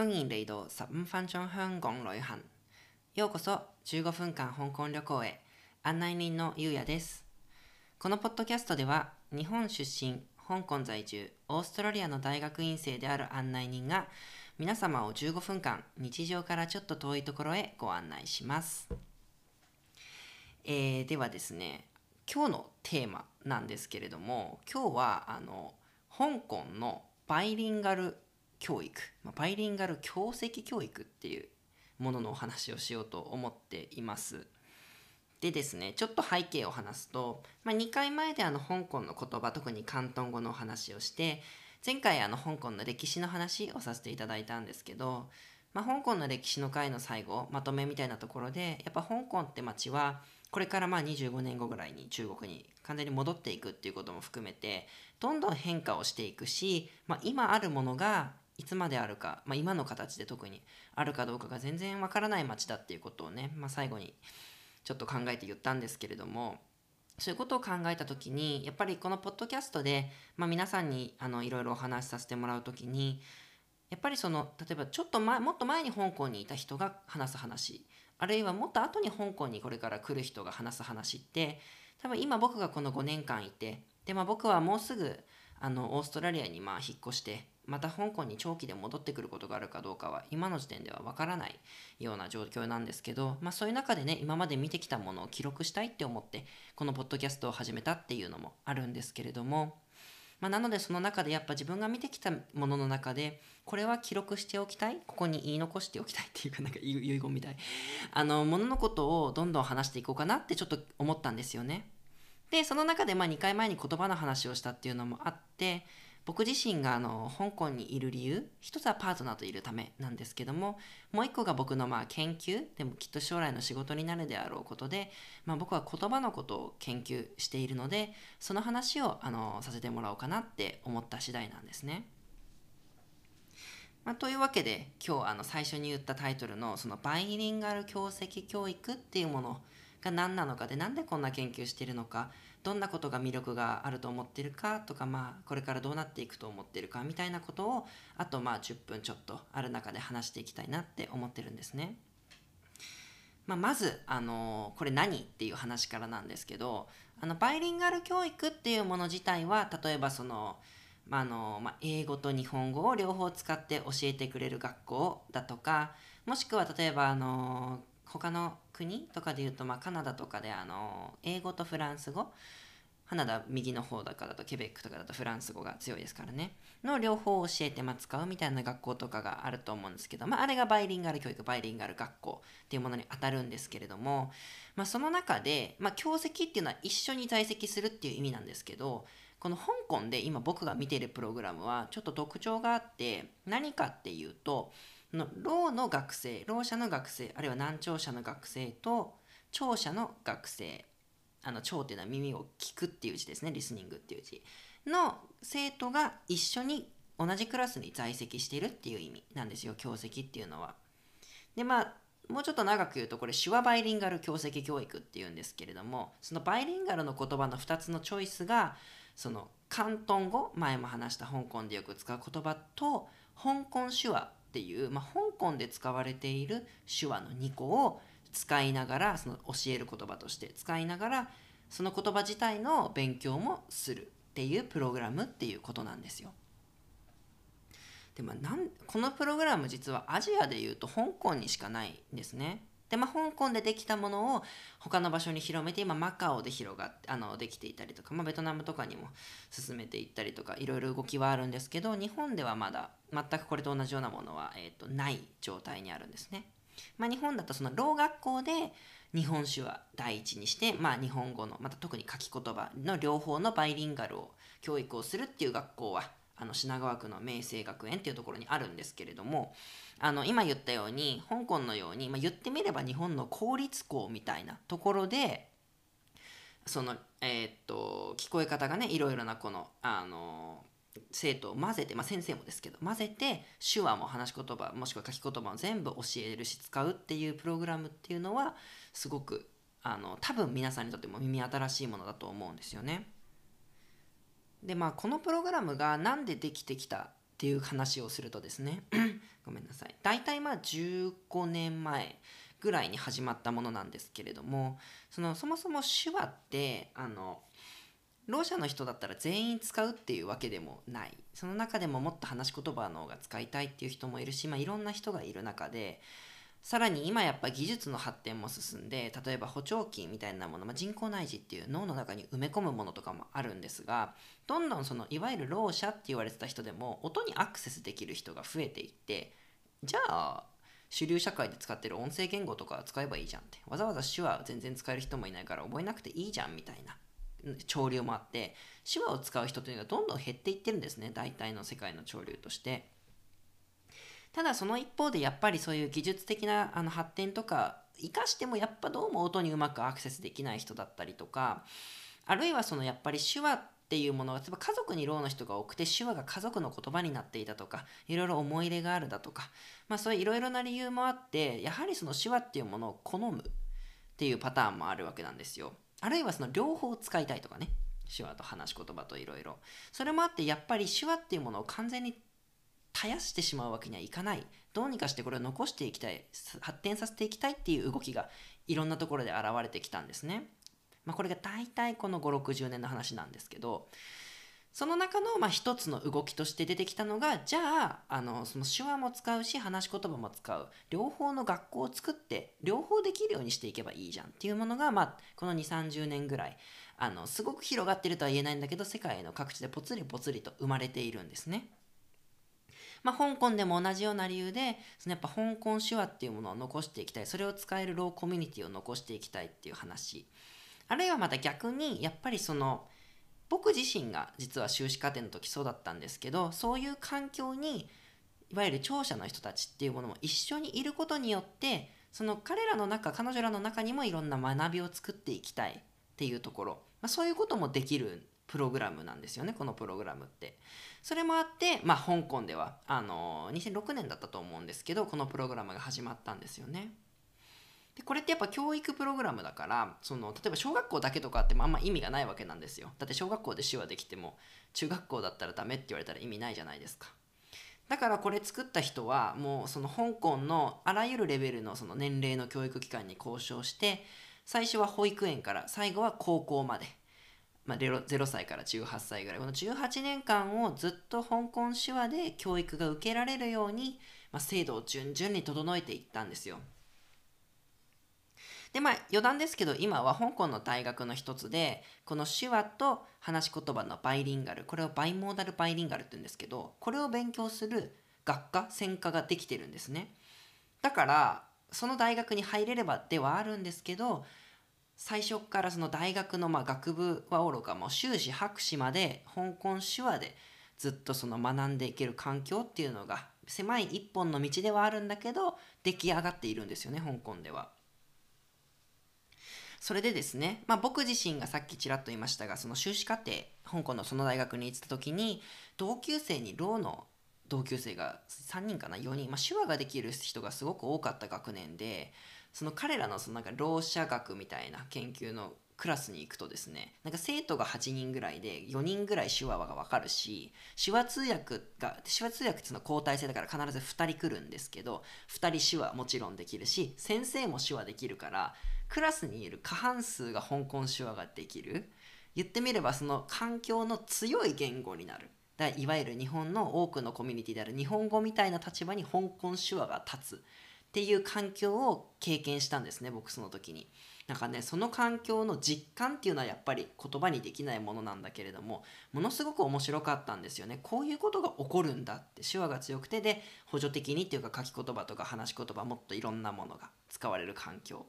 歡迎嚟到十五分鐘香港旅行。ようこそ15分間香港旅行へ。案内人のゆうやです。このポッドキャストでは日本出身、香港在住、オーストラリアの大学院生である案内人が皆様を15分間日常からちょっと遠いところへご案内します。えーではですね、今日のテーマなんですけれども、今日はあの香港のバイリンガル教育、まあバイリンガル教籍教育っていうもののお話をしようと思っています。でですね、ちょっと背景を話すと、まあ、2回前であの香港の言葉、特に広東語のお話をして、前回あの香港の歴史の話をさせていただいたんですけど、まあ、香港の歴史の回の最後、まとめみたいなところで、やっぱ香港って街は、これからまあ25年後ぐらいに中国に完全に戻っていくっていうことも含めて、どんどん変化をしていくし、まあ、今あるものがいつまであるか、まあ、今の形で特にあるかどうかが全然わからない街だっていうことをね、まあ、最後にちょっと考えて言ったんですけれどもそういうことを考えた時にやっぱりこのポッドキャストで、まあ、皆さんにあのいろいろお話しさせてもらう時にやっぱりその例えばちょっと前もっと前に香港にいた人が話す話あるいはもっと後に香港にこれから来る人が話す話って多分今僕がこの5年間いてで、まあ、僕はもうすぐあのオーストラリアにまあ引っ越してまた香港に長期で戻ってくることがあるかどうかは今の時点ではわからないような状況なんですけど、まあ、そういう中でね今まで見てきたものを記録したいって思ってこのポッドキャストを始めたっていうのもあるんですけれども、まあ、なのでその中でやっぱ自分が見てきたものの中でこれは記録しておきたいここに言い残しておきたいっていうかなんか 遺言みたいあのもののことをどんどん話していこうかなってちょっと思ったんですよね。でその中でまあ2回前に言葉の話をしたっていうのもあって僕自身があの香港にいる理由一つはパートナーといるためなんですけどももう一個が僕のまあ研究でもきっと将来の仕事になるであろうことで、まあ、僕は言葉のことを研究しているのでその話をあのさせてもらおうかなって思った次第なんですね。まあ、というわけで今日あの最初に言ったタイトルのそのバイリンガル教籍教育っていうものが何なのかでなんでこんな研究しているのかどんなことが魅力があると思っているかとかまあこれからどうなっていくと思ってるかみたいなことをあとまあ10分ちょっとある中で話していきたいなって思ってるんですね。まあ、まず、あのこれ何っていう話からなんですけどあのバイリンガル教育っていうもの自体は例えばそのまああのまあ、英語と日本語を両方使って教えてくれる学校だとかもしくは例えばあの他の国とかで言うと、まあ、カナダとかであの英語とフランス語カナダ右の方だからとケベックとかだとフランス語が強いですからね。の両方を教えて、まあ、使うみたいな学校とかがあると思うんですけど、まあ、あれがバイリンガル教育バイリンガル学校っていうものに当たるんですけれども、まあ、その中で、まあ、教籍っていうのは一緒に在籍するっていう意味なんですけどこの香港で今僕が見ているプログラムはちょっと特徴があって何かっていうとのろの学生ろう者の学生あるいは難聴者の学生と聴者の学生あの聴っていうのは耳を聞くっていう字ですねリスニングっていう字の生徒が一緒に同じクラスに在籍しているっていう意味なんですよ教籍っていうのは。でまあもうちょっと長く言うとこれ手話バイリンガル教籍教育っていうんですけれどもそのバイリンガルの言葉の2つのチョイスがその広東語前も話した香港でよく使う言葉と香港手話っていう、まあ、香港で使われている手話の2個を使いながらその教える言葉として使いながらその言葉自体の勉強もするっていうプログラムっていうことなんですよ。でも、なんこのプログラム実はアジアでいうと香港にしかないんですね。でまあ、香港でできたものを他の場所に広めて今マカオで広がっあのできていたりとか、まあ、ベトナムとかにも進めていったりとかいろいろ動きはあるんですけど日本ではまだ全くこれと同じようなものは、えー、とない状態にあるんですね。まあ、日本だとそのろう学校で日本史は第一にして、まあ、日本語のまた特に書き言葉の両方のバイリンガルを教育をするっていう学校はあの品川区の明星学園っていうところにあるんですけれどもあの今言ったように香港のように、まあ、言ってみれば日本の公立校みたいなところでそのえーっと聞こえ方がねいろいろなこのあの生徒を混ぜて、まあ、先生もですけど混ぜて手話も話し言葉もしくは書き言葉も全部教えるし使うっていうプログラムっていうのはすごくあの多分皆さんにとっても耳新しいものだと思うんですよね。でまあこのプログラムが何でできてきたっていう話をするとですね。ごめんなさい。大体まあ15年前ぐらいに始まったものなんですけれどもそのそもそも手話ってあのろう者の人だったら全員使うっていうわけでもない。その中でももっと話し言葉の方が使いたいっていう人もいるし、まあ、いろんな人がいる中でさらに今やっぱ技術の発展も進んで例えば補聴器みたいなもの、まあ、人工内耳っていう脳の中に埋め込むものとかもあるんですがどんどんそのいわゆるろう者って言われてた人でも音にアクセスできる人が増えていってじゃあ主流社会で使ってる音声言語とか使えばいいじゃんってわざわざ手話全然使える人もいないから覚えなくていいじゃんみたいな潮流もあって手話を使う人というのがどんどん減っていってるんですね大体の世界の潮流として。ただその一方でやっぱりそういう技術的なあの発展とか生かしてもやっぱどうも音にうまくアクセスできない人だったりとかあるいはそのやっぱり手話っていうものが例えば家族にろうの人が多くて手話が家族の言葉になっていたとかいろいろ思い入れがあるだとかまあそういういろいろな理由もあってやはりその手話っていうものを好むっていうパターンもあるわけなんですよ。あるいはその両方使いたいとかね手話と話し言葉といろいろ。それもあってやっぱり手話っていうものを完全に絶やしてしまうわけにはいかない。どうにかしてこれを残していきたい。発展させていきたいっていう動きがいろんなところで現れてきたんですね、まあ、これが大体この560年の話なんですけどその中のまあ一つの動きとして出てきたのがじゃああのその手話も使うし話し言葉も使う。両方の学校を作って両方できるようにしていけばいいじゃんっていうものが、まあ、この2 3 0年ぐらいあのすごく広がってるとは言えないんだけど世界の各地でぽつりぽつりと生まれているんですね。まあ、香港でも同じような理由でそのやっぱ香港手話っていうものを残していきたい。それを使えるローコミュニティを残していきたいっていう話。あるいはまた逆にやっぱりその僕自身が実は修士課程の時そうだったんですけどそういう環境にいわゆる聴者の人たちっていうものも一緒にいることによってその彼らの中彼女らの中にもいろんな学びを作っていきたいっていうところ、まあ、そういうこともできるプログラムなんですよねこのプログラムって。それもあって、まあ、香港ではあの2006年だったと思うんですけどこのプログラムが始まったんですよね。でこれってやっぱ教育プログラムだからその例えば小学校だけとかってもあんま意味がないわけなんですよ。だって小学校で手話できても中学校だったらダメって言われたら意味ないじゃないですか。だからこれ作った人はもうその香港のあらゆるレベルのその年齢の教育機関に交渉して最初は保育園から最後は高校までまあ、0, 0歳から18歳ぐらいこの18年間をずっと香港手話で教育が受けられるように、まあ、制度を順々に整えていったんですよ。でまあ余談ですけど今は香港の大学の一つでこの手話と話し言葉のバイリンガルこれをバイモーダルバイリンガルって言うんですけどこれを勉強する学科専科ができてるんですねだからその大学に入れればではあるんですけど最初からその大学のまあ学部はおろかもう修士博士まで香港手話でずっとその学んでいける環境っていうのが狭い一本の道ではあるんだけど出来上がっているんですよね香港では。それでですね、まあ、僕自身がさっきちらっと言いましたがその修士課程香港のその大学に行ってた時に同級生にローの同級生が3人かな4人、まあ、手話ができる人がすごく多かった学年でその彼らのそのなんかろう者学みたいな研究のクラスに行くとですねなんか生徒が8人ぐらいで4人ぐらい手話が分かるし手話通訳が手話通訳っていうのは交代制だから必ず2人来るんですけど2人手話もちろんできるし先生も手話できるからクラスにいる過半数が香港手話ができる。言ってみればその環境の強い言語になる。だいわゆる日本の多くのコミュニティである日本語みたいな立場に香港手話が立つ。っていう環境を経験したんですね僕その時に。なんかねその環境の実感っていうのはやっぱり言葉にできないものなんだけれどもものすごく面白かったんですよねこういうことが起こるんだって手話が強くてで補助的にっていうか書き言葉とか話し言葉もっといろんなものが使われる環境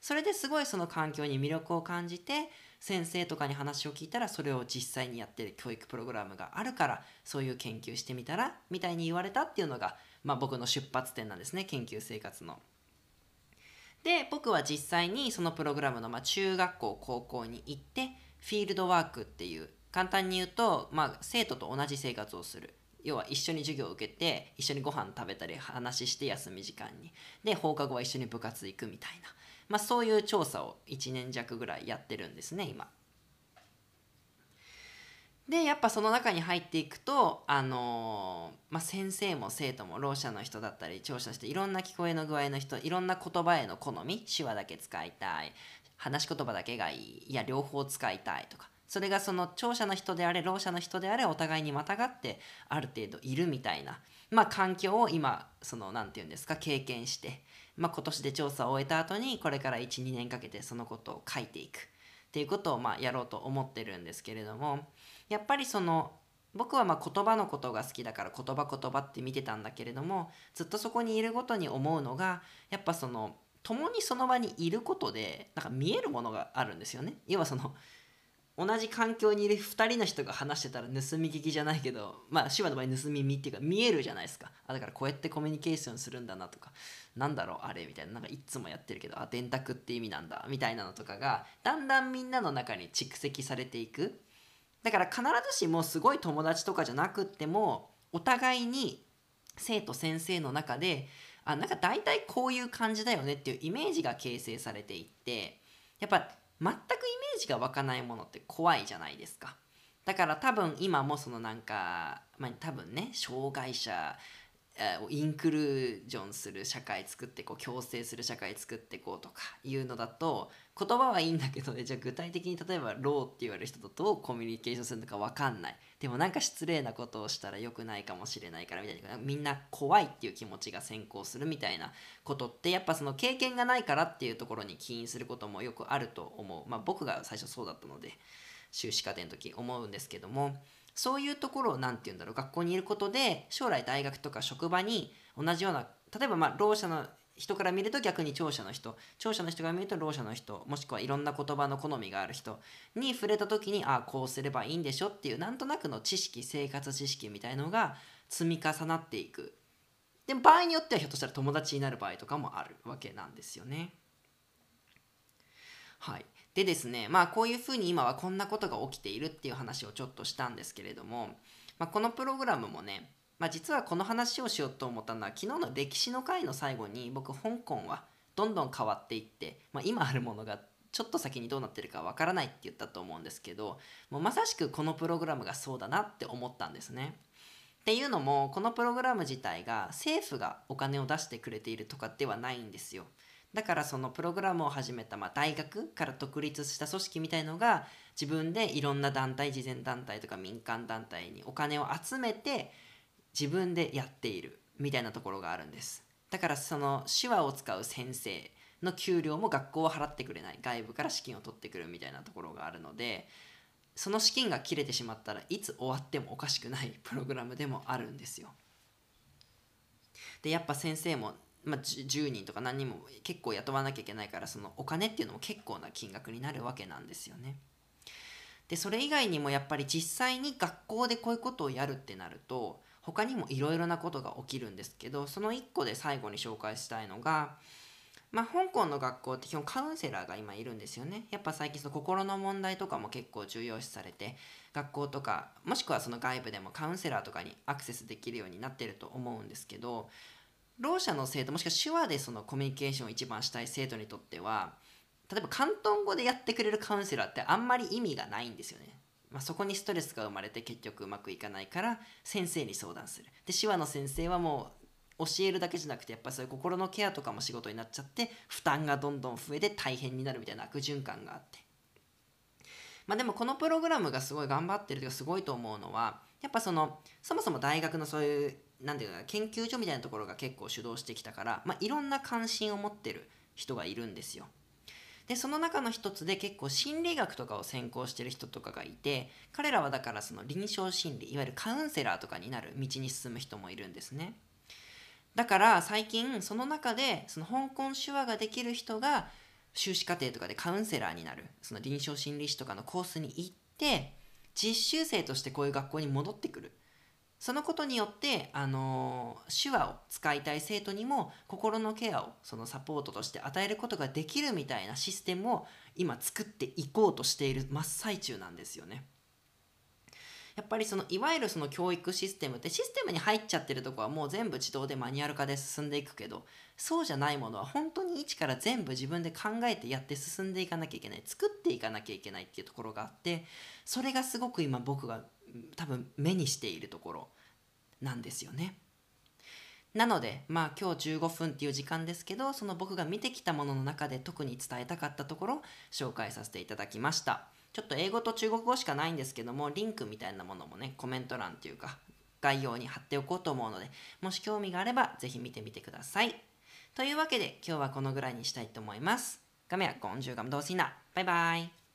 それですごいその環境に魅力を感じて先生とかに話を聞いたらそれを実際にやってる教育プログラムがあるからそういう研究してみたらみたいに言われたっていうのがまあ、僕の出発点なんですね研究生活の。で僕は実際にそのプログラムの、まあ、中学校高校に行ってフィールドワークっていう簡単に言うと、まあ、生徒と同じ生活をする要は一緒に授業を受けて一緒にご飯食べたり話して休み時間にで放課後は一緒に部活行くみたいな、まあ、そういう調査を1年弱ぐらいやってるんですね今。でやっぱその中に入っていくとあのーまあ、先生も生徒もろう者の人だったり聴者の人いろんな聞こえの具合の人いろんな言葉への好み手話だけ使いたい話し言葉だけがいいいや両方使いたいとかそれがその聴者の人であれろう者の人であれお互いにまたがってある程度いるみたいな、まあ、環境を今その何て言うんですか経験して、まあ、今年で調査を終えた後にこれから12年かけてそのことを書いていく。っていうことをまあやろうと思ってるんですけれどもやっぱりその僕はま言葉のことが好きだから言葉言葉って見てたんだけれどもずっとそこにいるごとに思うのがやっぱその共にその場にいることでなんか見えるものがあるんですよね。要はその同じ環境にいる2人の人が話してたら盗み聞きじゃないけどまあ手話の場合盗み見っていうか見えるじゃないですかあだからこうやってコミュニケーションするんだなとかなんだろうあれみたいななんかいつもやってるけどあ電卓って意味なんだみたいなのとかがだんだんみんなの中に蓄積されていく。だから必ずしもすごい友達とかじゃなくってもお互いに生徒先生の中であなんか大体こういう感じだよねっていうイメージが形成されていってやっぱ全くイメージが湧かないものって怖いじゃないですか。だから多分今もそのなんか、まあ、多分ね障害者インクルージョンする社会作ってこう共生する社会作っていこうとかいうのだと言葉はいいんだけどねじゃあ具体的に例えばローって言われる人とどうコミュニケーションするのか分かんない。でもなんか失礼なことをしたら良くないかもしれないからみたいな。みんな怖いっていう気持ちが先行するみたいなことってやっぱその経験がないからっていうところに起因することもよくあると思う。まあ僕が最初そうだったので修士課程の時思うんですけどもそういうところを何て言うんだろう学校にいることで将来大学とか職場に同じような例えばまあろう者の人から見ると逆に聴者の人聴者の人が見るとろう者の人もしくはいろんな言葉の好みがある人に触れた時にああこうすればいいんでしょっていうなんとなくの知識生活知識みたいのが積み重なっていく。で場合によってはひょっとしたら友達になる場合とかもあるわけなんですよね。はい。でですねまあこういうふうに今はこんなことが起きているっていう話をちょっとしたんですけれども、まあ、このプログラムもね、まあ、実はこの話をしようと思ったのは昨日の歴史の回の最後に僕香港はどんどん変わっていって、まあ、今あるものがちょっと先にどうなってるかわからないって言ったと思うんですけどもうまさしくこのプログラムがそうだなって思ったんですね。っていうのもこのプログラム自体が政府がお金を出してくれているとかではないんですよ。だからそのプログラムを始めた、まあ、大学から独立した組織みたいのが自分でいろんな団体慈善団体とか民間団体にお金を集めて自分でやっているみたいなところがあるんです。だからその手話を使う先生の給料も学校は払ってくれない。外部から資金を取ってくるみたいなところがあるのでその資金が切れてしまったらいつ終わってもおかしくないプログラムでもあるんですよ。でやっぱ先生もまあ、10人とか何人も結構雇わなきゃいけないからそのお金っていうのも結構な金額になるわけなんですよね。でそれ以外にもやっぱり実際に学校でこういうことをやるってなると他にもいろいろなことが起きるんですけどその1個で最後に紹介したいのが、まあ、香港の学校って基本カウンセラーが今いるんですよね。やっぱ最近その心の問題とかも結構重要視されて学校とかもしくはその外部でもカウンセラーとかにアクセスできるようになってると思うんですけどろう者の生徒もしくは手話でそのコミュニケーションを一番したい生徒にとっては例えば広東語でやってくれるカウンセラーってあんまり意味がないんですよね。まあ、そこにストレスが生まれて結局うまくいかないから先生に相談する。で手話の先生はもう教えるだけじゃなくてやっぱりそういう心のケアとかも仕事になっちゃって負担がどんどん増えて大変になるみたいな悪循環があって。まあでもこのプログラムがすごい頑張ってるというかすごいと思うのはやっぱそのそもそも大学のそういうなんていうか研究所みたいなところが結構主導してきたから、まあ、いろんな関心を持ってる人がいるんですよ。でその中の一つで結構心理学とかを専攻してる人とかがいて彼らはだからその臨床心理いわゆるカウンセラーとかになる道に進む人もいるんですね。だから最近その中でその香港手話ができる人が修士課程とかでカウンセラーになるその臨床心理士とかのコースに行って実習生としてこういう学校に戻ってくるそのことによって、あの手話を使いたい生徒にも心のケアをそのサポートとして与えることができるみたいなシステムを今作っていこうとしている真っ最中なんですよね。やっぱりそのいわゆるその教育システムってシステムに入っちゃってるとこはもう全部自動でマニュアル化で進んでいくけどそうじゃないものは本当に一から全部自分で考えてやって進んでいかなきゃいけない作っていかなきゃいけないっていうところがあってそれがすごく今僕が多分目にしているところなんですよね。なのでまあ今日15分っていう時間ですけどその僕が見てきたものの中で特に伝えたかったところ紹介させていただきましたちょっと英語と中国語しかないんですけどもリンクみたいなものもねコメント欄っていうか概要に貼っておこうと思うのでもし興味があればぜひ見てみてくださいというわけで今日はこのぐらいにしたいと思います。咁呀，講住咁多先啦，拜拜。